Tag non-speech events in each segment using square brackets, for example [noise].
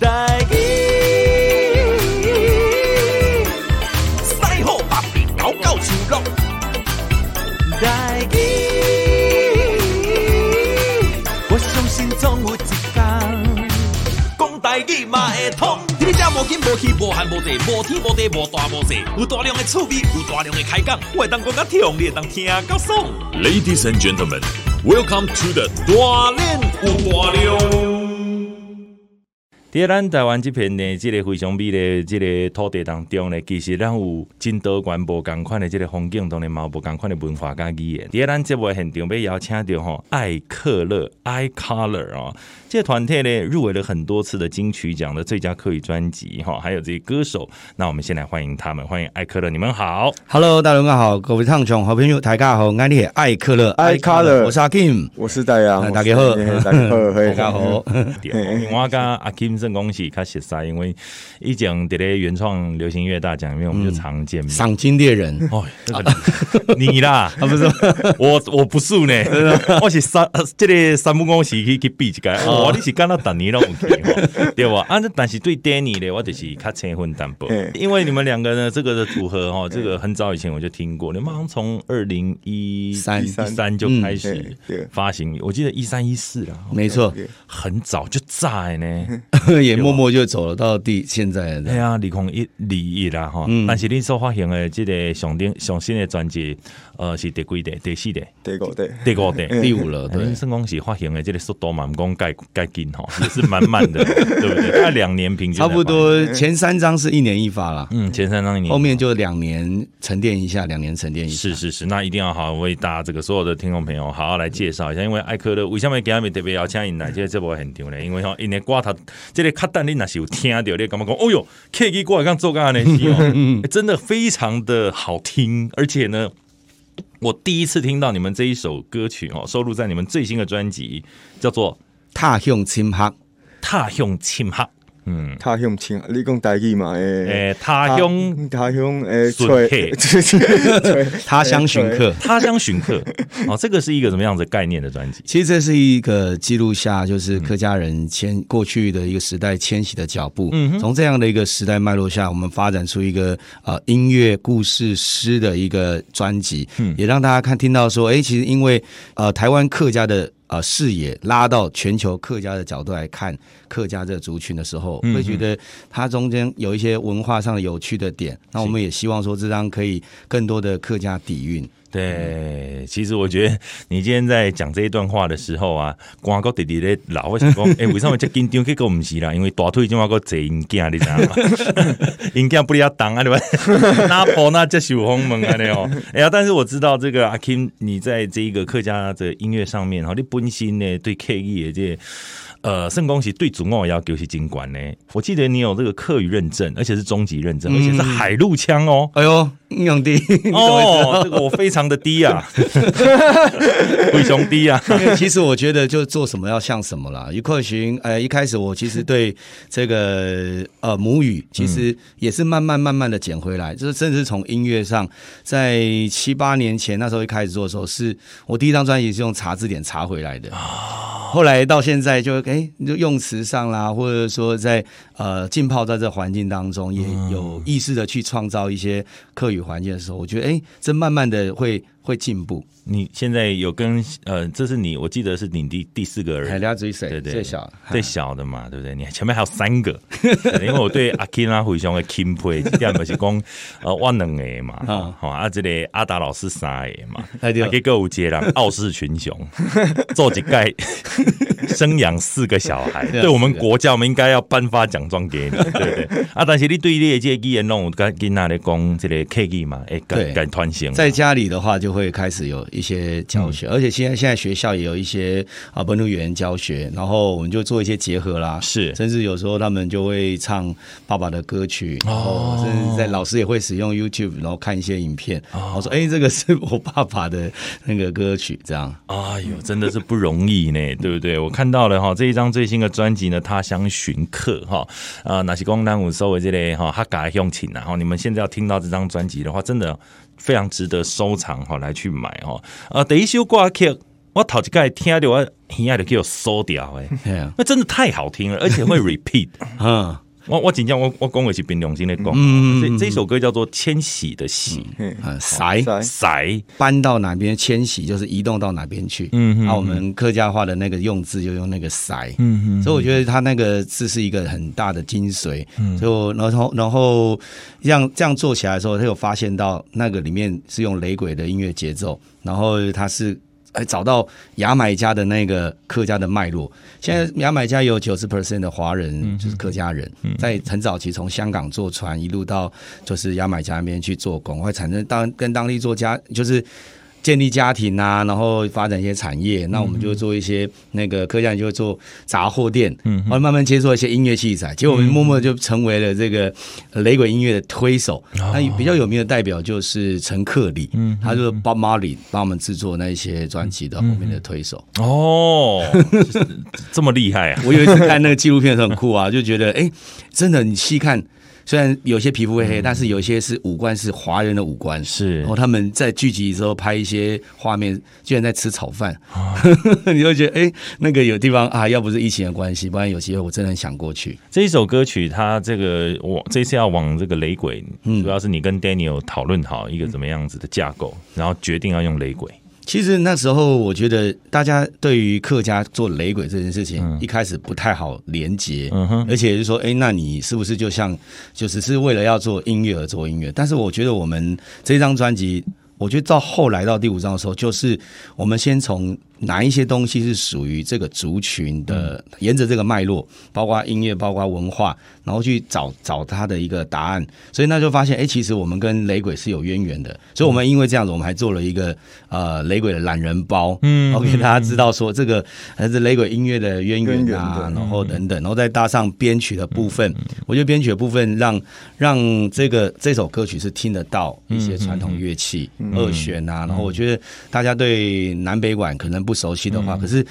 台语，师好北平高高树落，台语，我相信总有一天，讲台语嘛会通。你这无紧无气无寒无热无天无地无大无小，有大量的趣味，有大量的开讲，我会当讲甲听，你会当听甲爽。Ladies and gentlemen, welcome to the 大练有大量。在咱台湾即片呢，即个非常美的即个土地当中呢，其实咱有真多元无共款的即个风景，当然嘛有无共款的文化甲语言。在咱即部现场要邀请到吼艾克乐 iColor 啊，这个团体呢入围了很多次的金曲奖的最佳客语专辑哈，还有这些歌手。那我们先来欢迎他们，欢迎艾克勒，你们好，Hello，大家好，各位听众好朋友大家好，我是爱客乐 iColor，我是阿 Kim，我是戴阳，大家好，大家好，大家好，我跟阿 Kim。正恭喜他写赛，因为以前在咧原创流行音乐大奖里面，我们就常见。面。赏金猎人。哦，你啦，[laughs] 啊不是。我，我不是呢，[laughs] 我是三，这个三不恭喜去去比一个。[laughs] 哦，你是干到等你了，OK，[laughs] 对吧？啊，但是对 Danny 呢，我就是较青分淡薄，因为你们两个呢，这个的组合哈，这个很早以前我就听过，你们好像从二零一三一三就开始发行，我记得一三一四了，没错，很早就在呢。[laughs] 也默默就走了到第现在。对啊，二零一二一啦哈，但是你所发行的这个上顶上新的专辑，呃，是第几代？第四代？第五代？第五代？第五了。对，圣光是发行的这个速度嘛，讲改改紧哈，也是蛮慢的，[laughs] 对不对？大概两年平均。差不多前三张是一年一发啦，嗯，前三张一年，后面就两年沉淀一下，两年沉淀一下。是是是，那一定要好好为大家这个所有的听众朋友好好来介绍一下，因为艾克的为什么给他们特别邀请你来，这个这波很丢呢？因为哈，因为瓜他这个卡蛋你那是有听到，你干嘛讲？哦哟，K G 过来刚做刚才那些真的非常的好听，而且呢，我第一次听到你们这一首歌曲哦，收录在你们最新的专辑，叫做《他乡亲黑》，他乡亲黑。嗯，他乡亲，你讲台语嘛？诶，他乡，他乡，诶，他乡寻客，他乡寻客。哦，这个是一个什么样子概念的专辑？其实这是一个记录下，就是客家人迁过去的一个时代迁徙的脚步。嗯，从这样的一个时代脉络下，我们发展出一个呃音乐故事诗的一个专辑。嗯，也让大家看听到说，哎，其实因为呃台湾客家的。呃，视野拉到全球客家的角度来看客家这个族群的时候，会觉得它中间有一些文化上的有趣的点。那我们也希望说，这张可以更多的客家底蕴。对，其实我觉得你今天在讲这一段话的时候啊，光哥弟弟的老会讲，[laughs] 哎，为什么这紧张？结果不是啦，因为大腿今晚个坐硬件，你知道吗？[laughs] 硬件不离要当啊，对吧？[laughs] 那破那这是洪门啊，你哦。哎呀，但是我知道这个阿 Kim，你在这一个客家的音乐上面哈，你本身呢对 K E 的这。呃，圣公喜对主我要给是金管呢。我记得你有这个客语认证，而且是中级认证，而且是海陆腔哦。哎呦，用低哦，这个我非常的低啊，[laughs] 非常低啊。其实我觉得就做什么要像什么啦。一块寻，呃，一开始我其实对这个呃母语，其实也是慢慢慢慢的捡回来，就是甚至从音乐上，在七八年前那时候一开始做的时候，是我第一张专辑是用查字典查回来的。后来到现在就。哎，就用词上啦，或者说在呃浸泡在这环境当中，也有意识的去创造一些客语环境的时候，我觉得哎，这慢慢的会会进步。你现在有跟呃，这是你，我记得是你第第四个人，最对对最小最小的嘛，对不对？你前面还有三个，[laughs] 因为我对阿 Kina 非常的钦佩，这样不是讲呃万能的嘛，好啊，这里阿达老师三个嘛，[laughs] 还给够有接了 [laughs] 傲视群雄，做几盖生养四个小孩，对我们国家，我们应该要颁发奖状给你，对不对？啊，但是你对这些语言弄跟跟那里讲这个 K G 嘛，哎，改改团型，在家里的话就会开始有。一些教学，而且现在现在学校也有一些啊本土语言教学，然后我们就做一些结合啦，是，甚至有时候他们就会唱爸爸的歌曲，然后甚至在老师也会使用 YouTube，然后看一些影片，我说哎，这个是我爸爸的那个歌曲，这样，哎呦，真的是不容易呢，对不对？我看到了哈，这一张最新的专辑呢，他乡寻客哈，啊，那是光南五收为这类哈，他改用情然后你们现在要听到这张专辑的话，真的。非常值得收藏哈，来去买哈。啊，第一首歌曲，我头一盖听到我耳爱就给我收掉哎，那真的太好听了，而且会 repeat [laughs] 啊。我我紧张，我我讲的是凭良心的讲，嗯，这这首歌叫做《迁徙的徙》，嗯，徙徙搬到哪边迁徙，就是移动到哪边去，嗯，那我们客家话的那个用字就用那个徙，嗯，所以我觉得他那个字是一个很大的精髓，嗯，就然后然后这样这样做起来的时候，他有发现到那个里面是用雷鬼的音乐节奏，然后他是。哎，找到牙买加的那个客家的脉络。现在牙买加有九十 percent 的华人就是客家人，在很早期从香港坐船一路到就是牙买加那边去做工，会产生当跟当地作家就是。建立家庭啊，然后发展一些产业，那我们就做一些那个客家就会做杂货店，嗯，然后慢慢接触一些音乐器材，结果我们默默就成为了这个雷鬼音乐的推手。那比较有名的代表就是陈克里，嗯，他就是 Bob Marley 帮我们制作那一些专辑的后面的推手。哦，这么厉害啊！[laughs] 我有一次看那个纪录片很酷啊，就觉得哎，真的你细看。虽然有些皮肤会黑，但是有些是五官是华人的五官，是。然后他们在聚集的时候拍一些画面，居然在吃炒饭，哦、[laughs] 你会觉得哎、欸，那个有地方啊，要不是疫情的关系，不然有机会我真的很想过去。这一首歌曲，它这个我这次要往这个雷鬼，嗯，主要是你跟 Daniel 讨论好一个怎么样子的架构，然后决定要用雷鬼。其实那时候，我觉得大家对于客家做雷鬼这件事情，一开始不太好连结，而且就说，哎，那你是不是就像，就只是为了要做音乐而做音乐？但是我觉得我们这张专辑，我觉得到后来到第五章的时候，就是我们先从。哪一些东西是属于这个族群的？沿着这个脉络，包括音乐，包括文化，然后去找找他的一个答案。所以那就发现，哎，其实我们跟雷鬼是有渊源的。所以我们因为这样子，我们还做了一个呃雷鬼的懒人包，嗯，然后给大家知道说这个还是雷鬼音乐的渊源啊，然后等等，然后再搭上编曲的部分。我觉得编曲的部分让让这个这首歌曲是听得到一些传统乐器二弦啊，然后我觉得大家对南北管可能。不熟悉的话，可是。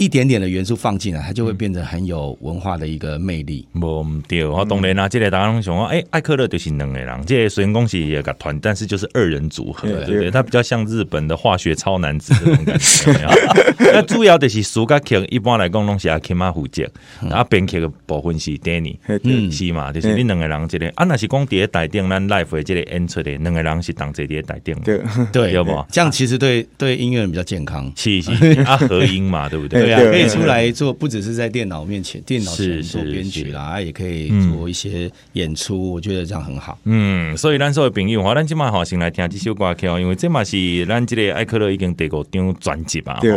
一点点的元素放进来，它就会变得很有文化的一个魅力。不对，我当然啦，这个大家想说，哎，艾克勒就是两个人，这个虽然讲是一个团，但是就是二人组合，对不对？它比较像日本的化学超男子这种感觉。[laughs] 那主要的是苏格克，一般来讲拢是阿 K 马负责，然后编曲的部分是 Danny，嗯是嘛？就是你两个人这个，啊，那是讲在台顶，咱 live 的这个演出的两个人是当这里台顶，对对，有不？这样其实对对音乐人比较健康，是是啊，合音嘛，对不对？[laughs] 对啊，可以出来做，不只是在电脑面前，电脑前做编曲啦，也可以做一些演出。我觉得这样很好。嗯，所以咱所有朋友，咱今晚好先来听这首歌曲，因为这嘛是咱这个艾克勒已经第五张专辑吧。对，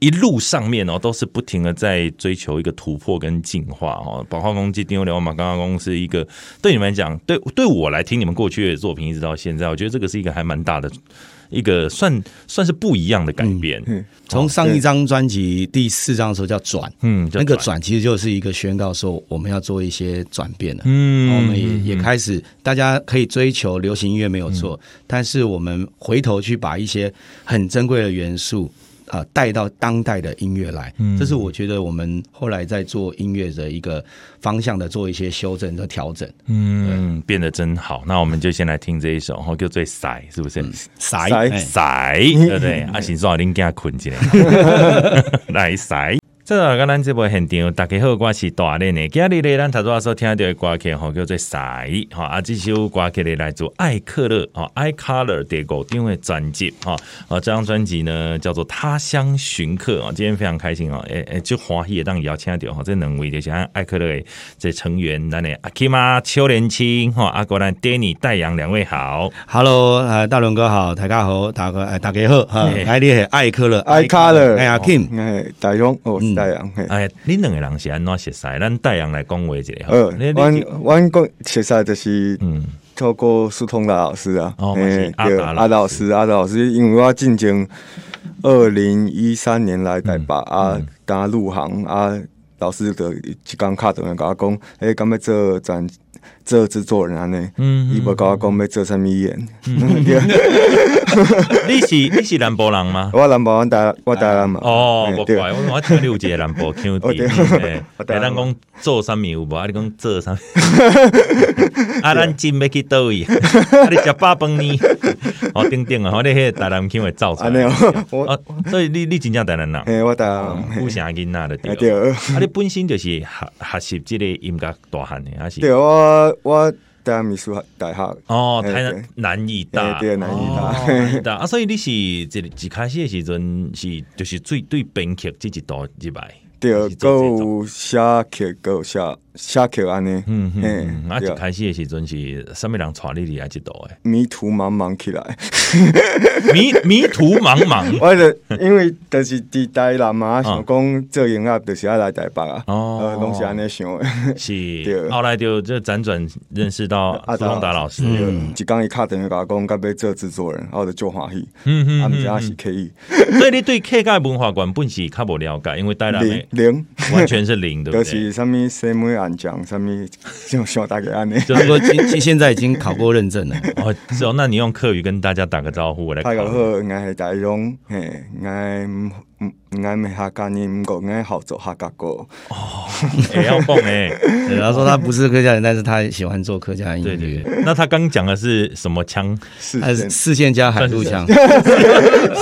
一路上面哦，都是不停的在追求一个突破跟进化哦。宝矿公这张了嘛，刚刚公是一个对你们来讲，对对我来听你们过去的作品，一直到现在，我觉得这个是一个还蛮大的。一个算算是不一样的改变。嗯，从上一张专辑第四张的时候叫转，嗯，那个转其实就是一个宣告说我们要做一些转变了。嗯，我们也也开始，大家可以追求流行音乐没有错，但是我们回头去把一些很珍贵的元素。啊，带到当代的音乐来，这是我觉得我们后来在做音乐的一个方向的做一些修正和调整。嗯，变得真好。那我们就先来听这一首，然后就最塞，是不是？塞塞，对不对？阿行说好，[laughs] 恁家困起来，[laughs] 来塞。这个跟咱这部现场，大家好，我是大练的。今日呢，咱头先所听到的歌曲吼，叫做《赛》哈。啊，这首歌曲呢，来自艾克勒啊，艾克勒第五张的专辑哈。啊，这张专辑呢，叫做《他乡寻客》啊。今天非常开心哦，诶诶，就欢喜当邀请到哈，这两位就是艾克勒的这成员，咱的阿 Kima 邱连青哈，阿国兰 Danny 戴阳两位好，Hello，呃，大伦哥好，大家好，大哥，大家好，哈，哎，你是艾克勒，艾克勒，哎呀，Kim，哎，大勇，哦。戴阳，哎，恁两个人是安怎熟识？咱大洋来讲话一下。呃，阮阮讲熟识就是，嗯，透过苏通达老师啊，哎，阿达老师，阿达老师，因为我进前二零一三年来台北啊，刚入行啊，老师的一张卡等来跟我讲，哎，刚要做专做制作人安尼，伊无甲我讲要做啥物演。[laughs] [laughs] 你是你是南部人吗？我南部，我大我大南嘛。哦，不怪，我我听你有一个南部 [laughs] 腔调。诶，咱讲做啥物有无？啊，你讲做啥物？啊，咱真要去倒位？啊，你食饱饭呢？哦，顶顶啊，我哋迄个台南腔会造出来。哦，所以你你真正大南人？诶，我大南。富城囡仔的对。啊，你本身就是学学习即个音乐大汉的，还是？对，我我台南美术大学。哦，台南南艺大。对，南艺大。啊，所以你是这一开始的时阵是就是最对编曲这一道入来。对，有写曲，有写写曲安尼。嗯嗯。啊，一开始的时阵是什么人带你嚟啊？这道诶？迷途茫茫起来。迷迷途茫茫，[laughs] 我就因为就是伫台南嘛，想讲做音乐，就是要来台北啊。哦，拢是安尼想诶。是，[laughs] 后来就就辗转认识到阿东达老师。嗯，一刚一卡电话甲我讲，甲要做制作人，我就做欢喜。嗯嗯，啊，毋知影是刻意。所以你对客家文化原本是较无了解，因为台南零零完全是零，对不对？[laughs] 就是啥物什么安讲，大家安尼。就是说，现现在已经考过认证了。[laughs] 哦，是哦，那你用客语跟大家打个招呼，我来。好，我系大勇，嘿，我。唔爱没客家人，唔过爱好做客家歌。哦，也要蹦哎！他说他不是客家人，但是他喜欢做客家音乐。对对对。那他刚讲的是什么腔？是四线加海陆腔。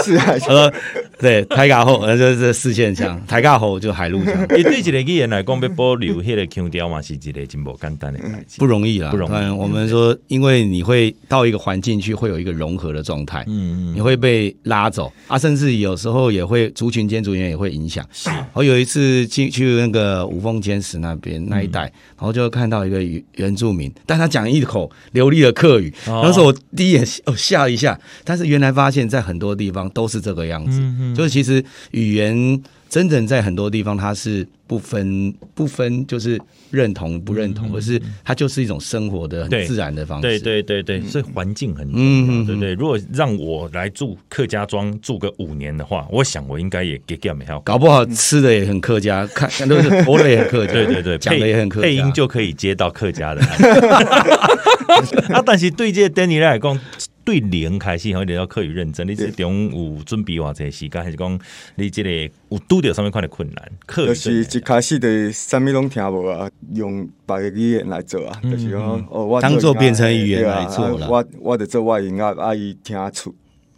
是海。他说对，台家后，那就是四线腔，台家后就海陆腔。对一个艺人来讲，被保留迄个腔调嘛，是一个真不简单的，不容易啦。不容易。我们说，因为你会到一个环境去，会有一个融合的状态。嗯嗯。你会被拉走啊，甚至有时候也会族群间族群也会影响。是。我有一次进去那个五峰尖石那边那一带，然后就看到一个原住民，但他讲一口流利的客语。那时候我第一眼哦吓一下，但是原来发现在很多地方都是这个样子。就是其实语言真正在很多地方它是不分不分，就是认同不认同，嗯、而是它就是一种生活的很自然的方式。对对对对，所以环境很重要，嗯、对不对？如果让我来住客家庄住个五年的话，我想我应该也给给没有，搞不好吃的也很客家，[laughs] 看都是活的也很客家，对对对，[laughs] 讲的也很客家，配音就可以接到客家的。[laughs] 啊，但是对这 Danny 来讲。对零开始，有点要课余认真。你这中有准备偌济时间，还是讲你这个有拄着上物款的困难？课就是一开始的啥物拢听无啊，用别个语言来做啊，就是讲哦，我当做变成语言来做了。我我得做外音乐，阿姨听出。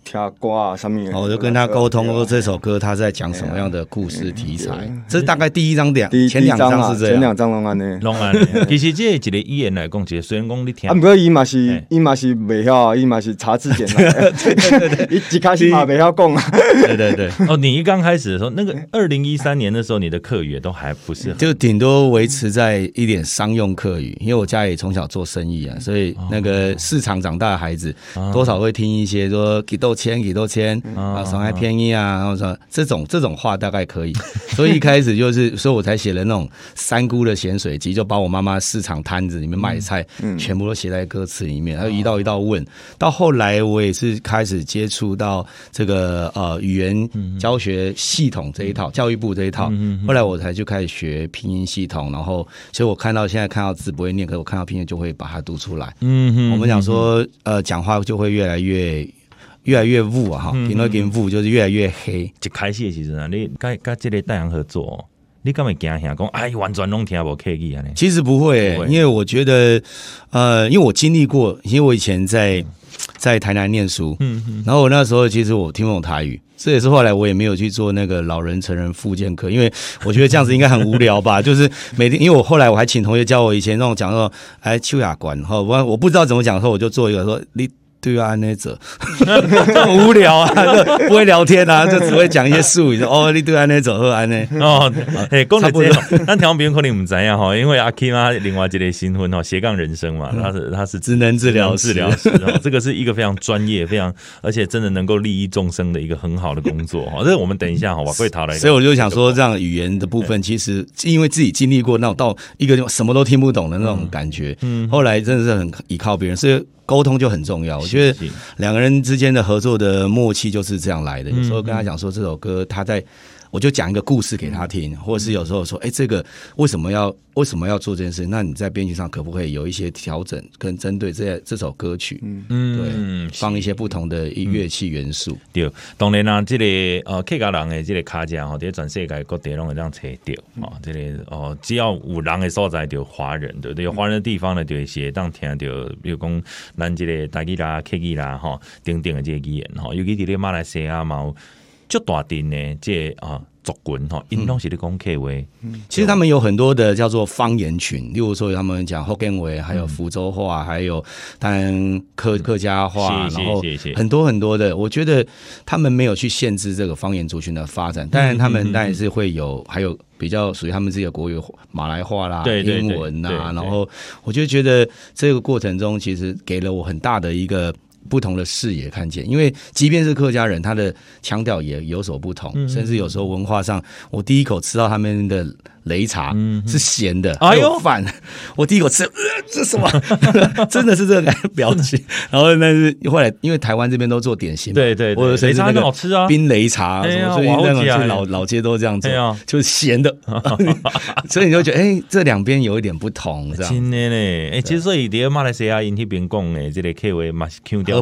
听歌啊，上面我就跟他沟通说，这首歌他在讲什么样的故事题材？这大概第一张两，前两张是这样，前两张拢安尼，拢安尼。其实这一个语言来讲，其实虽然讲你听，啊，不过伊嘛是，伊嘛是未晓，伊嘛是查字典来。对 [laughs] 对对，[laughs] 一开始嘛未晓讲啊。对对对。[laughs] 哦，你一刚开始的时候，那个二零一三年的时候，你的课语都还不是，就顶多维持在一点商用课语。因为我家里从小做生意啊，所以那个市场长大的孩子，多少会听一些说几多钱，几多钱。啊，上海便宜啊，然后说这种这种话大概可以，所以一开始就是，所以我才写了那种三姑的咸水鸡，就把我妈妈市场摊子里面卖菜，全部都写在歌词里面，然后一道一道问。到后来我也是开始接触到这个呃语言教学系统这一套，教育部这一套，后来我才就开始学拼音系统，然后所以我看到现在看到字不会念，可是我看到拼音就会把它读出来。嗯哼，我们讲说呃讲话就会越来越。越来越雾啊，哈，变得更雾，就是越来越黑。一开始的时候，你跟跟这个大洋合作，你敢会惊吓讲，哎，完全拢听无客语啊？其实不会，因为我觉得，呃，因为我经历过，因为我以前在在台南念书，嗯嗯，然后我那时候其实我听不懂台语，这也是后来我也没有去做那个老人成人复健课，因为我觉得这样子应该很无聊吧，[laughs] 就是每天，因为我后来我还请同学教我以前那种讲说，哎，秋雅馆，哈，我我不知道怎么讲的时候，我就做一个说你。对啊，那者 [laughs] 这么无聊啊，[laughs] 就不会聊天啊，[laughs] 就只会讲一些术语。说哦，你对啊，那者和安呢？哦，哎，讲到这，但台湾别人可能不知样哈，因为阿 K 妈另外一类新婚哈，斜杠人生嘛，他是他是职能治疗治疗师，这个是一个非常专业、非常而且真的能够利益众生的一个很好的工作哈。这个我们等一下哈，我会讨论。所以我就想说，这样语言的部分，其实因为自己经历过那种到一个什么都听不懂的那种感觉，嗯，后来真的是很依靠别人，所以。沟通就很重要，我觉得两个人之间的合作的默契就是这样来的。有时候跟他讲说这首歌，他在我就讲一个故事给他听，或者是有时候说，哎，这个为什么要为什么要做这件事？那你在编曲上可不可以有一些调整，跟针对这这首歌曲，嗯，对，放一些不同的乐器元素。对，当然啦，这个呃客家人的这个卡架哈，在全世界各地拢会这样找到哦，这个哦，只要有人的所在，就华人，对不对？有华人的地方呢，就会写当听到，比如讲咱这个台语啦、客语啦，哈，等等的这个语言哈，尤其在马来西亚嘛。就大定呢，这啊族群哈，因拢是咧讲客话。其实他们有很多的叫做方言群，例如说他们讲福建话，还有福州话，还有当然客客家话，然后很多很多的。我觉得他们没有去限制这个方言族群的发展，当然他们当然是会有，还有比较属于他们自己的国语，马来话啦、英文呐。然后我就觉得这个过程中，其实给了我很大的一个。不同的视野看见，因为即便是客家人，他的腔调也有所不同，甚至有时候文化上，我第一口吃到他们的。擂茶是咸的，还有饭。[laughs] 我第一口吃，呃这什么？[laughs] 真的是这个表情。[laughs] 然后那是后来，因为台湾这边都做点心，对对，或者擂茶很好吃啊，冰擂茶什么，所以那种老老街都这样子，就是咸的。所以你就觉得，哎，这两边有一点不同，这样。真的嘞，哎，其实所以在马来西亚因那边讲的这个客话嘛是腔调，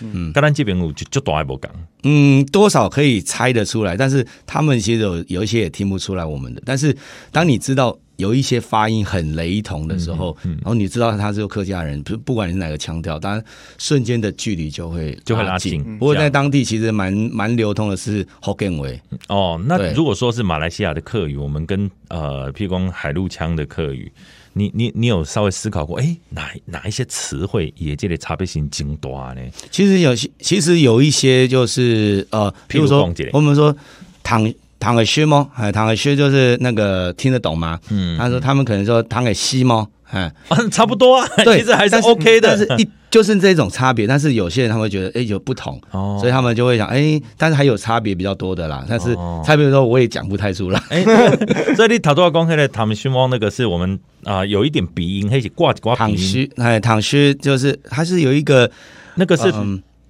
嗯，跟咱这边有就就大还不讲。嗯，多少可以猜得出来，但是他们其实有有一些也听不出来我们的，但是。当你知道有一些发音很雷同的时候，嗯嗯、然后你知道他是客家人，不不管你是哪个腔调，当然瞬间的距离就会就会拉近。不过在当地其实蛮蛮流通的是福建伟。哦，那如果说是马来西亚的客语，我们跟呃，譬如讲海陆腔的客语，你你你有稍微思考过？哎，哪哪一些词汇也这类差别性更大呢？其实有些，其实有一些就是呃，譬如说我们说躺躺个靴吗？哎，躺个靴就是那个听得懂吗？嗯，他说他们可能说躺个西吗？哎，差不多啊，对，其实还是 OK 的，但是一 [laughs] 就是这种差别。但是有些人他会觉得，哎，有不同，哦，所以他们就会想，哎，但是还有差别比较多的啦。但是差别的时候我也讲不太出来。哎，[laughs] 所以你头多讲起来，唐尔西吗？那个是我们啊，有一点鼻音，还是挂挂唐西？哎，唐西就是它是有一个那个是。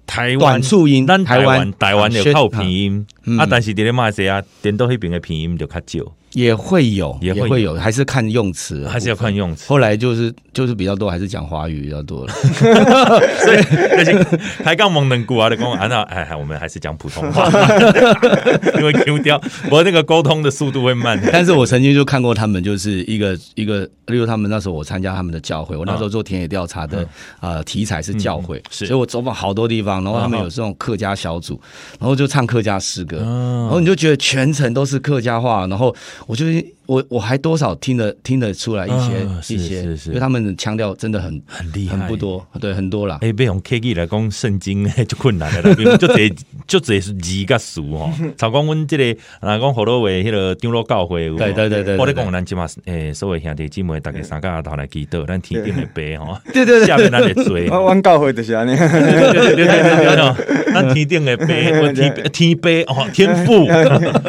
台湾短促音，但台湾台湾有靠拼音啊，但是在马来西亚点到那边的拼音就较少。也会有，也会有，还是看用词，还是要看用词。后来就是就是比较多，还是讲华语比较多了。[laughs] 所以那些抬杠蒙能古啊的公啊，那哎，我们还是讲普通话，[laughs] 因为 Q 掉，不过那个沟通的速度会慢。但是我曾经就看过他们，就是一个一个，例如他们那时候我参加他们的教会，我那时候做田野调查的呃题材是教会，所以我走访好多地方，然后他们有这种客家小组，然后就唱客家诗歌，然后你就觉得全程都是客家话，然后。我就是。我我还多少听得听得出来一些一些，因为他们的腔调真的很很厉害，很不多，对，很多啦。哎，被用 K G 来讲圣经就困难了，[laughs] 就 [laughs] 这就这是字跟数哦。曹光温这里啊，讲好多位那个长老教会，对对对对。我咧讲咱起码诶，所谓兄弟姊妹大家三个头来祈祷，咱天顶的碑哈，对对对，下面咱的嘴，[laughs] 我我教会就是安尼，对对对咱天顶的碑，天天碑哦，天父，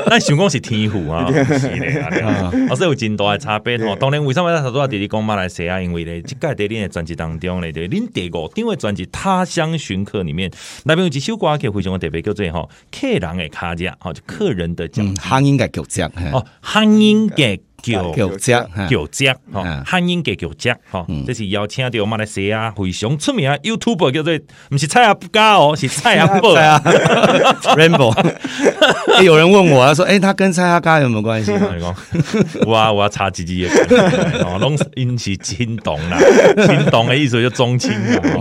咱想讲是天父啊，是的。啊，所以有真大的差别吼。当然，为什么他说要弟弟讲马来西亚？因为咧，即个在恁的专辑当中咧，对，恁第五张的专辑《他乡寻客》里面，那边有一首歌曲非常的特别，叫做吼客人的卡架，吼就客人的讲，汉音的脚架，哦，汉音嘅。叫叫只叫只吼，汉英嘅叫只吼，这是邀请到马来西亚非常出名 YouTuber 叫做，不是蔡阿嘎哦，是蔡阿伯啊，[laughs] [laughs] Rainbow。[laughs] 有人问我，他说：“哎，他跟蔡阿嘎有没有关系？”我讲：“哇，我要查几几页，哦，拢是因是亲懂啦，亲懂的意思就中青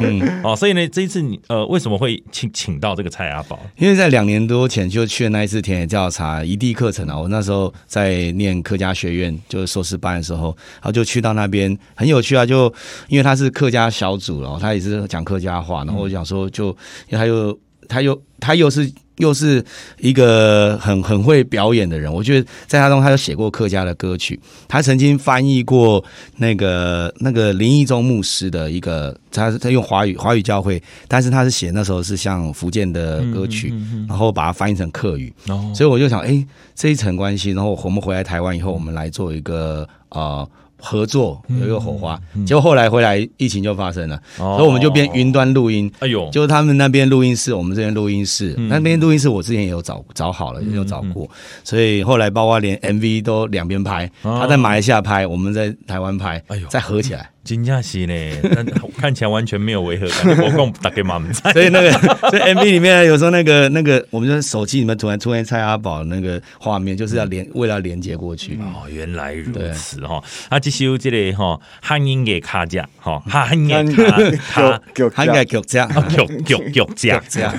嗯，哦，所以呢，这一次你呃，为什么会请请到这个蔡阿宝？因为在两年多前就去了那一次田野调查异地课程啊，我那时候在念客家学院。就是硕士班的时候，然后就去到那边，很有趣啊！就因为他是客家小组，然后他也是讲客家话，然后我想说，就因为他又他又他又是。又是一个很很会表演的人，我觉得在他中，他有写过客家的歌曲，他曾经翻译过那个那个林义中牧师的一个，他他用华语华语教会，但是他是写那时候是像福建的歌曲，嗯嗯嗯、然后把它翻译成客语，哦、所以我就想，哎，这一层关系，然后我们回来台湾以后，我们来做一个呃。合作有一个火花，结果后来回来疫情就发生了，所以我们就变云端录音。哎呦，就是他们那边录音室，我们这边录音室。那边录音室我之前也有找找好了，也有找过，所以后来包括连 MV 都两边拍，他在马来西亚拍，我们在台湾拍，哎呦，再合起来。真正是呢，[laughs] 但看起来完全没有违和感。[laughs] 我讲大概嘛不在，所以那个 [laughs] 在 MV 里面有时候那个那个，我们就手机里面突然出现蔡阿宝那个画面，就是要连为了连接过去。哦，原来如此哈。啊，这首这个哈汉音给卡架哈，汉音卡卡汉音嘅脚架，脚脚脚架架，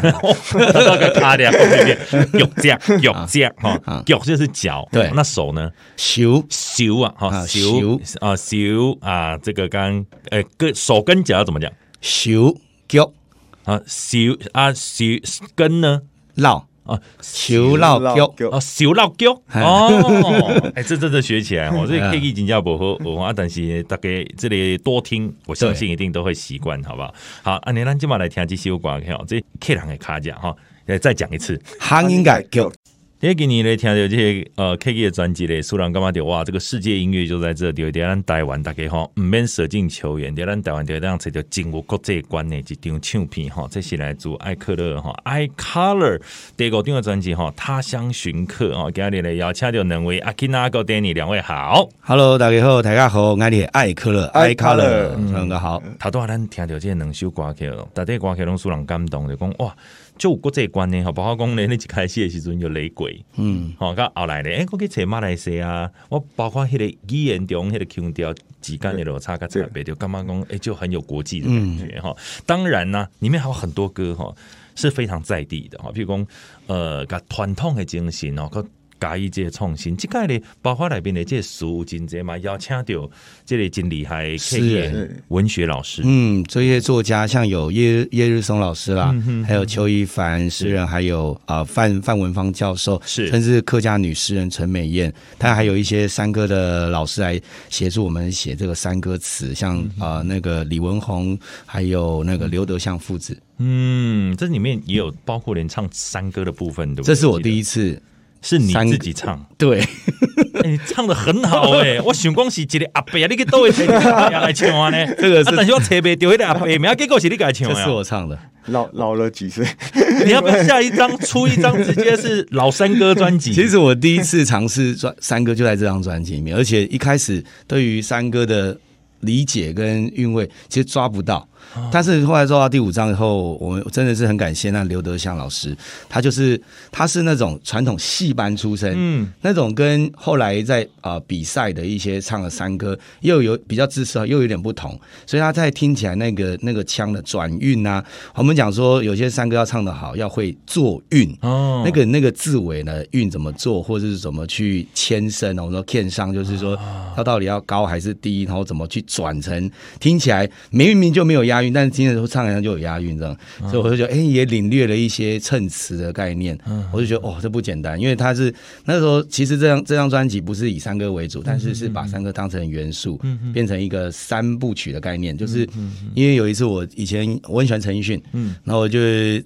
那个卡的后面脚架脚架哈，脚就是脚。对，那手呢？手手啊哈，手啊手啊这个。跟诶，跟手跟脚要怎么讲？手脚啊，手啊手跟呢？绕啊，手绕脚啊，手绕脚哦。[laughs] 哎，这真的学起来哦。这 K 技真叫不好啊，但是大概这里多听，我相信一定都会习惯，好不好？好，啊，你咱今晚来听这首歌，这客人的卡讲哈，再讲一次，行应该脚。也给你来听到这个呃 K K 的专辑嘞，苏兰干嘛的哇？这个世界音乐就在这里，在咱台湾大家吼，毋免舍近求远，在咱台湾就这样才叫进入国际观的一张唱片哈。这是来自艾克勒哈，I Color 第五张的专辑哈，他乡寻客吼，今日来邀请到两位阿 Kina 跟 Danny 两位好，Hello 大家好，大家好，我是艾克勒，I Color 两个好。他都话咱听到这两首歌曲，大家歌曲拢使人感动，就讲哇。就有国际观念，吼，包括讲咧，你一开始的时阵有雷鬼，嗯，吼，到后来咧，诶，我去找马来西亚，我包括迄个语言中，迄个腔调之间的落差甲差别，就感觉讲，诶，就很有国际的感觉，哈、嗯。当然呢，里面还有很多歌，哈，是非常在地的，哈，譬如讲，呃，甲传统的精神哦，加以这个创新，这个呢，包括里边的这书真济嘛，邀请到这里真厉害诗人、文学老师，嗯，这些作家像有叶叶日松老师啦，嗯、还有邱一凡诗人，还有啊范范文芳教授，是，甚至客家女诗人陈美燕，她还有一些山歌的老师来协助我们写这个山歌词，像啊、呃、那个李文宏，还有那个刘德相父子，嗯，这里面也有包括连唱山歌的部分，对不对？这是我第一次。是你自己唱，对，你唱的很好哎！[laughs] 我想讲是一个阿伯啊，你去都会听阿伯来唱啊呢？这个是，但是我特别丢一个阿伯，没有结果是你改唱啊？这是我唱的，老老了几岁？你要不要下一张出一张直接是老三哥专辑？其实我第一次尝试专山歌就在这张专辑里面，而且一开始对于三哥的理解跟韵味，其实抓不到。但是后来做到第五章以后，我们真的是很感谢那刘德相老师，他就是他是那种传统戏班出身，嗯，那种跟后来在啊、呃、比赛的一些唱的山歌又有比较姿势又有点不同，所以他在听起来那个那个腔的转运啊，我们讲说有些山歌要唱得好，要会做韵哦，那个那个字尾呢韵怎么做，或者是怎么去牵声，我们说牵上就是说它到底要高还是低，然后怎么去转成听起来明明就没有压。押韵，但是今天的时候唱起来就有押韵，这样，所以我就觉得，哎、欸，也领略了一些衬词的概念。我就觉得，哦，这不简单，因为他是那时候其实这张这张专辑不是以三歌为主，但是是把三歌当成元素，变成一个三部曲的概念。就是因为有一次我以前我很喜欢陈奕迅，嗯，然后我就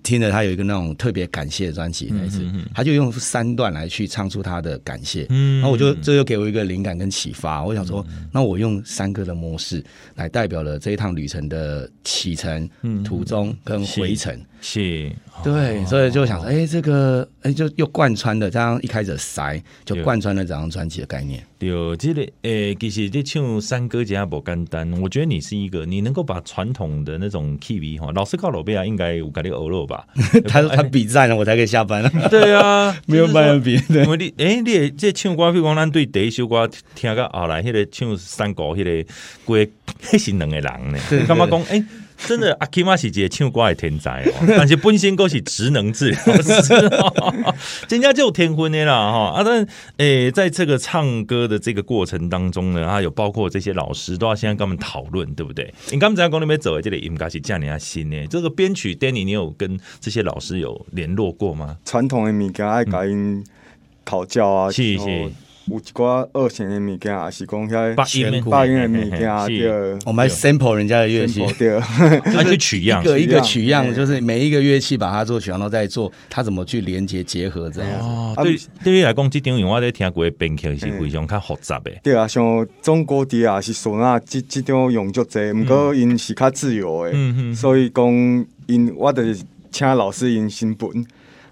听了他有一个那种特别感谢的专辑，那一次他就用三段来去唱出他的感谢，然后我就这又给我一个灵感跟启发。我想说，那我用三歌的模式来代表了这一趟旅程的。启程、途中跟回程，是，对，所以就想说，哎，这个，哎，就又贯穿的，这样一开始塞就贯穿了这张专辑的概念。对这个，诶，其实这唱山歌真不简单。我觉得你是一个，你能够把传统的那种 key 哈，老师告老贝啊，应该有跟你欧罗 [laughs] 吧？他他比赞了，我才可以下班了。[laughs] 对啊，[laughs] 没有办法比。因为你，哎，你这唱歌，比如讲咱对第一首歌听个后来，那个唱山歌，那个歌，那是两个人呢。感觉讲？哎。真的阿 Kima 是一个唱歌的天才哦，[laughs] 但是本身都是职能治疗师，[laughs] 人家就有天分的啦哈啊！但诶、欸，在这个唱歌的这个过程当中呢，啊，有包括这些老师都要先跟我们讨论，对不对？你刚才讲那边走的这里应该是这样人家新呢。这个编曲 Danny，你有跟这些老师有联络过吗？传统的物件爱跟因讨教啊，是是。有一寡二线的物件，也是讲遐八音八音的物件，对。我们 sample 人家的乐器，对，[laughs] 他去取样，一个一个取样，就是每一个乐器把它做取样，然后再做它怎么去连接结合这样。哦，对，对于来讲，这张我在听过编曲是非常较复杂的。对啊，像中国笛啊，是唢呐，这这种用足济，不过因是较自由的，所以讲因我得请老师因新本。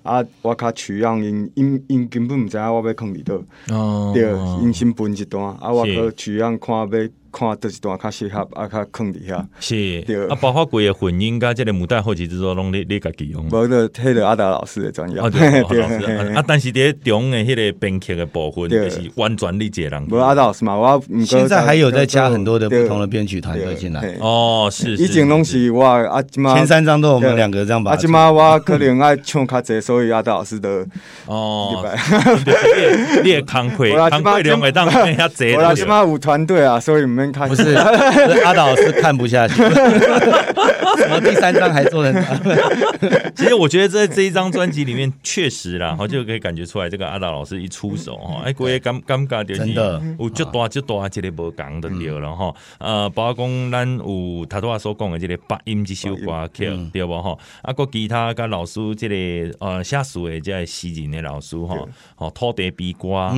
啊，我较取样，因因因根本毋知影我要放伫倒，哦、对，因先分一段，啊，我去取样看要。看倒一段较适合，啊，较坑底下是，对啊，包括贵的混音，甲这个母带后期制作，拢你你家己用。无个，迄个阿达老师的专业。对 [laughs] 啊，但是伫中诶迄个编曲的部分，就是完全你一个人。无阿达老师嘛，我现在还有在加很多的不同的编曲团队进来。哦，是，以前拢是我啊，前三张都我们两个这样吧。啊，即马我可能爱唱较济，所以阿达老师的哦，[laughs] 你也慷慨，慷慨两位当较济。[laughs] 我即马有团队啊，所以毋免看。[laughs] 不是。阿导是看不下去，什么第三张还做得很好。[laughs] 其实我觉得在这一张专辑里面，确实啦，哈，就可以感觉出来，这个阿达老师一出手，哈，哎，各位尴尴尬点，真的，有就多就多，这里无讲的掉了哈。呃，包括讲咱有他都话所讲的这个八音这首歌曲，对不哈？啊，个其他跟老师这个呃下属的这个诗人的老师哈，哦，土地比歌，哦，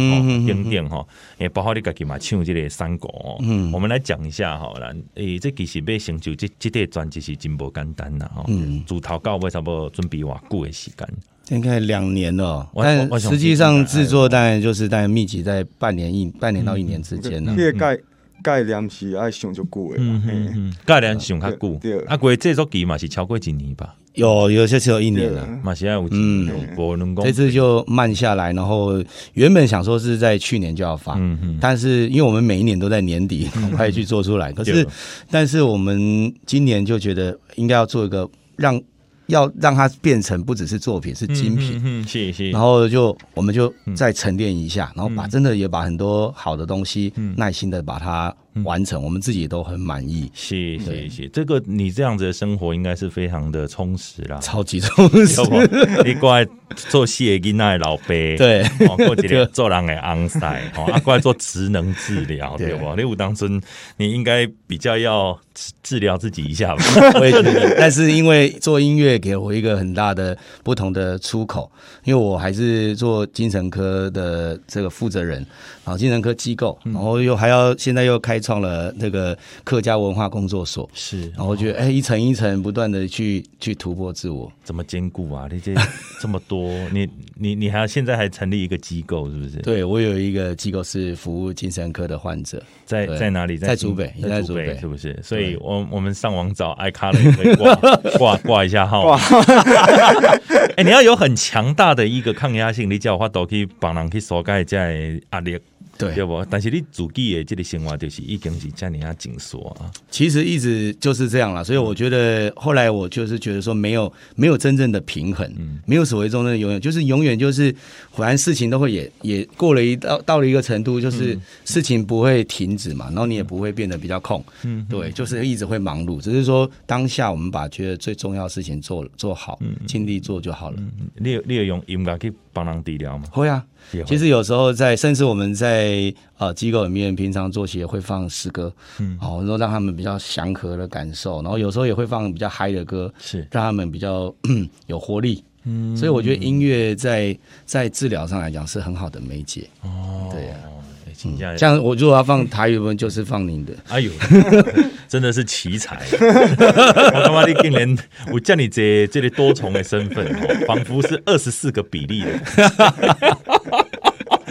等等哈，也包括你家己嘛唱这个山歌，嗯，我们来讲一。下好了，诶、欸，这其实要成就这这个专辑是真不简单呐，哈。嗯，主投稿为什么准备偌久的时间？应该两年了，但实际上制作当然就是在密集在半年一半年到一年之间了。这个概概念是爱想就久的，嗯嗯，概念想较久。啊，过制作期嘛是超过一年吧？有有些只有一年了，马西亚有嗯，我能这次就慢下来，然后原本想说是在去年就要发，嗯嗯，但是因为我们每一年都在年底很快去做出来，可是但是我们今年就觉得应该要做一个让要让它变成不只是作品是精品，嗯，谢谢，然后就我们就再沉淀一下，然后把真的也把很多好的东西耐心的把它。完成，我们自己都很满意。谢谢谢，这个你这样子的生活应该是非常的充实啦，超级充实。[laughs] 你过来做谢金奈老贝，对，过几天 [laughs] 做人的昂塞，哦啊，过来做职能治疗，[laughs] 对不？你武当尊，你应该比较要治疗自己一下吧？我也觉得，但是因为做音乐给我一个很大的不同的出口，因为我还是做精神科的这个负责人，然后精神科机构，然后又还要现在又开。创了那个客家文化工作所，是，然后我觉得，哎、欸，一层一层不断的去去突破自我，怎么兼顾啊？你这 [laughs] 这么多，你你你还要现在还成立一个机构，是不是？对，我有一个机构是服务精神科的患者，在在哪里？在竹北，在竹北，是不是？所以我我们上网找艾卡的可以挂 [laughs] 挂挂一下号。[laughs] 哎、欸，你要有很强大的一个抗压性，你叫我都可以帮人去疏解这压力。对，对不？但是你自己的这个生活就是已经是这样啊，紧缩啊。其实一直就是这样了，所以我觉得后来我就是觉得说，没有没有真正的平衡，嗯，没有所谓中的永远，就是永远就是，反正事情都会也也过了一到到了一个程度，就是事情不会停止嘛，然后你也不会变得比较空，嗯，对，就是一直会忙碌，只是说当下我们把觉得最重要的事情做做好，嗯，尽力做就好了。嗯。你有你有用音乐去帮人治疗吗？会啊。其实有时候在，甚至我们在呃机构里面，平常作息也会放诗歌，嗯，好，然后让他们比较祥和的感受，然后有时候也会放比较嗨的歌，是。让他们比较 [clears throat] 有活力，嗯，所以我觉得音乐在在治疗上来讲是很好的媒介，哦，对呀、啊嗯，像我如果要放台语文，就是放您的，哎呦，[laughs] 真的是奇才，我他妈的竟然我叫你这这里多重的身份，仿佛是二十四个比例的。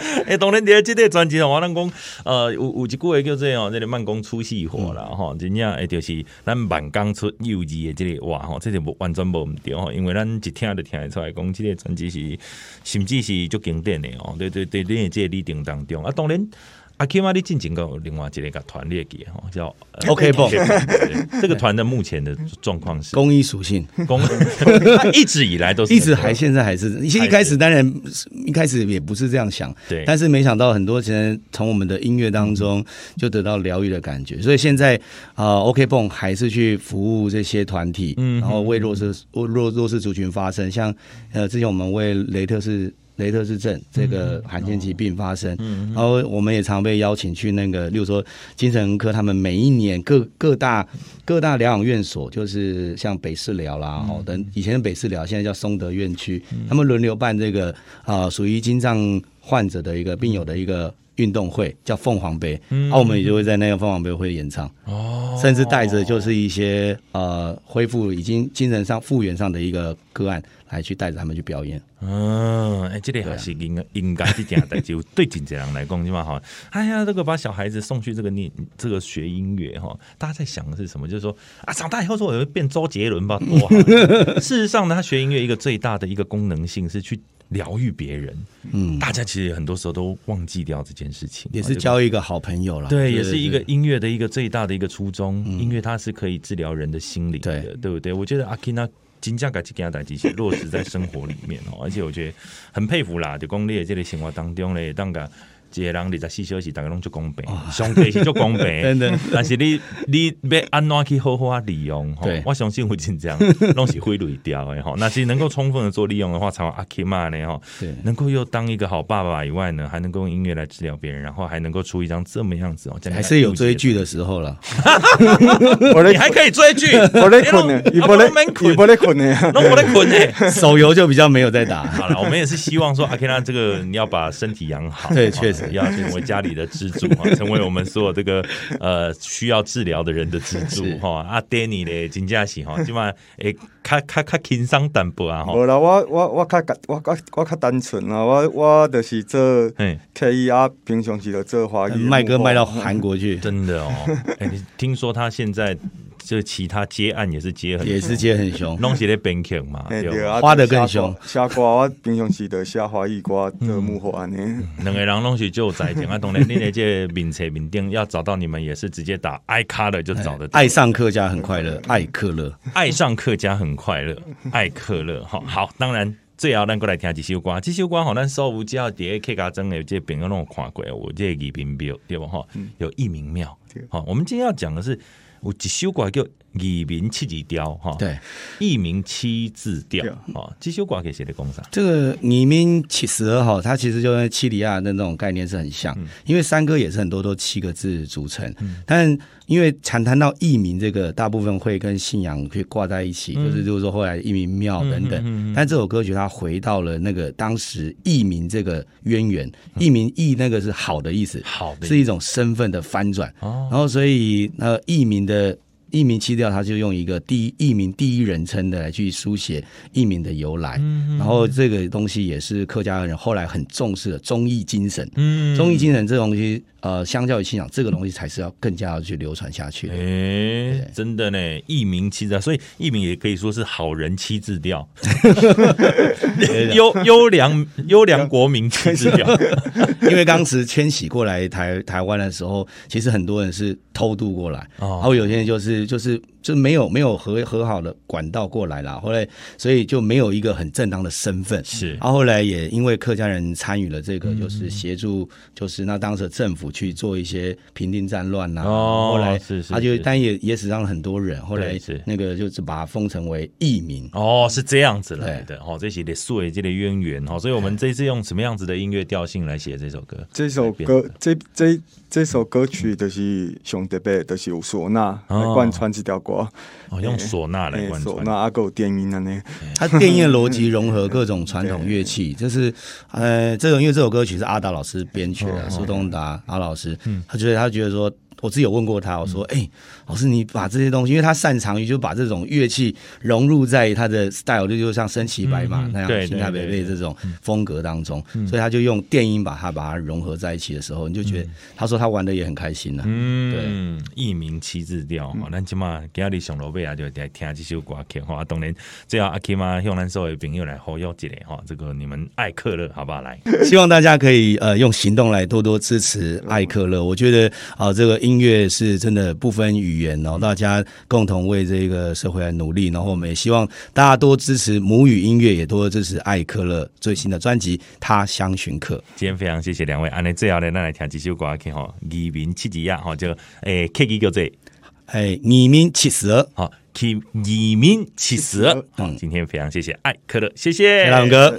[laughs] 哎，当然，第二这个专辑我咱讲，呃，有有一句话叫做哦，这个慢工出细活啦，吼、嗯，真正哎，就是咱慢工出幼稚的这个话，哈，这就完全无毋对吼，因为咱一听就听会出来，讲这个专辑是甚至是足经典的哦，对对对，你这个旅程当中啊，当然。阿 K 妈，你进前个另外一个团列给哈，叫 OK 绷。这个团的目前的状况是公益属性，公 [laughs] 一直以来都是，一直还现在还是。一开始当然一开始也不是这样想，对。但是没想到很多人从我们的音乐当中就得到疗愈的感觉，所以现在啊，OK 绷还是去服务这些团体，嗯，然后为弱势弱弱势族群发声。像呃，之前我们为雷特士。雷特氏症这个罕见疾病发生，嗯然后我们也常被邀请去那个，例如说精神科，他们每一年各各大各大疗养院所，就是像北市疗啦，哦等以前的北市疗，现在叫松德院区，他们轮流办这个啊，属于精障患者的一个病友的一个。运动会叫凤凰杯，嗯，澳门也就会在那个凤凰杯会演唱，哦，甚至带着就是一些呃恢复已经精神上复原上的一个个案来去带着他们去表演，嗯，哎、欸，这里还是应该应该是这样的，就 [laughs] 对经纪人来讲，起码哈，哎呀，这个把小孩子送去这个念这个学音乐哈，大家在想的是什么？就是说啊，长大以后说我会变周杰伦吧？多好！事实上呢，他学音乐一个最大的一个功能性是去。疗愈别人，嗯，大家其实很多时候都忘记掉这件事情，也是交一个好朋友了。对，也是一个音乐的一个最大的一个初衷。音乐它是可以治疗人的心理的，对不对？我觉得阿 Kina 金价改去给他带进去落实在生活里面哦，而且我觉得很佩服啦，就讲你的这个生活当中嘞，当个。一个人二十四小时，大家拢做公平，相对是做公平。[laughs] 真的，但是你你要安怎去好好啊利用？对，我相信会真这样，[laughs] 拢是会累掉的吼。那其实能够充分的做利用的话，才有阿 K 嘛呢哈。对，能够又当一个好爸爸以外呢，还能够用音乐来治疗别人，然后还能够出一张这么样子哦，还是有追剧的时候了。[laughs] 你还可以追剧，我在困呢，你不能，你不能困呢，那我在困呢。手游就比较没有在打。好了，我们也是希望说阿 K 那这个你要把身体养好。对，确实。要成为家里的支柱哈，[laughs] 成为我们所有这个呃需要治疗的人的支柱哈。阿 Danny 咧，金佳喜哈，起码诶，较较较轻松淡薄啊哈。无啦，我我我较我我我较单纯啊，我我就是做 K 啊，平常时就做华语。卖歌卖到韩国去，真的哦。哎，你听说他现在？就其他接案也是接很也是接很凶，弄起来编剧嘛，花的更凶。下瓜我平常时的下华语歌的幕后案呢，两个人拢是就在讲啊，[laughs] 当然你那这名册名店要找到你们也是直接打爱卡的就找得到。爱上客家很快乐，爱客乐，爱上客家很快乐，爱客乐。好好，当然最后咱过来听几首歌，几首歌好，咱所有只要点 K 卡真的这边有那种看过，我这个名庙对吧？哈，有义民庙。好，我们今天要讲的是。有一首歌叫《义民七字调》哈，对，义民七字调哦，这首歌可以写的工厂。这个义民七十二号，它其实就跟七里亚的那种概念是很像，嗯、因为山歌也是很多都七个字组成，嗯、但因为常谈到义民这个，大部分会跟信仰会挂在一起，嗯、就是就是说后来义民庙等等。嗯嗯嗯、但这首歌曲它回到了那个当时义民这个渊源，义民义那个是好的意思，好的是一种身份的翻转，哦、然后所以呃义民。的义民七调，他就用一个第一艺名第一人称的来去书写艺名的由来，嗯、然后这个东西也是客家人后来很重视的忠义精神。嗯，忠义精神这东西，呃，相较于信仰，这个东西才是要更加要去流传下去的。哎、欸，真的呢，义民七调，所以艺名也可以说是好人七字调，优优良优良国民七字调。[laughs] 因为当时迁徙过来台台湾的时候，其实很多人是偷渡过来，哦、然后有些人就是。就是就没有没有和和好的管道过来了，后来所以就没有一个很正当的身份。是，然后后来也因为客家人参与了这个，就是协助，就是那当时政府去做一些平定战乱呐。哦，后来是是，他就但也也死伤了很多人。后来是那个就是把它封成为义民。哦，是这样子来的。哦，这些的数位这类渊源。哦，所以我们这次用什么样子的音乐调性来写这首歌？这首歌这这这首歌曲就是熊德贝，就是有唢呐来贯穿这条歌。哦，用唢呐来贯穿。那阿狗电音啊呢？它电音的逻辑融合各种传统乐器，[laughs] 就是呃，这种因为这首歌曲是阿达老师编曲的，苏东达阿老师，他觉得他觉得说。我自己有问过他，我说：“哎、欸，老师，你把这些东西，因为他擅长于就把这种乐器融入在他的 style，就就像身骑白马那样，新台北贝这种风格当中，所以他就用电音把它把它融合在一起的时候，你就觉得他说他玩的也很开心呢。嗯，对，一鸣七字调哈，咱起码今日上路尾啊，就来听这首歌曲哈。当然，最后阿 K 嘛，向咱所有朋友来呼吁一下哈，这个你们爱克乐好不好？来，[laughs] 希望大家可以呃用行动来多多支持爱克乐。我觉得啊，这个。音乐是真的不分语言，然后大家共同为这个社会来努力，然后我们也希望大家多支持母语音乐，也多支持艾克勒最新的专辑《他乡寻客》。今天非常谢谢两位，安尼最后呢，咱来听几首歌曲哈，移民七字呀，哈就诶，K 几个字？诶，移民七十二，好，K 义民七十二。嗯，今天非常谢谢艾克勒，谢谢，谢谢大哥，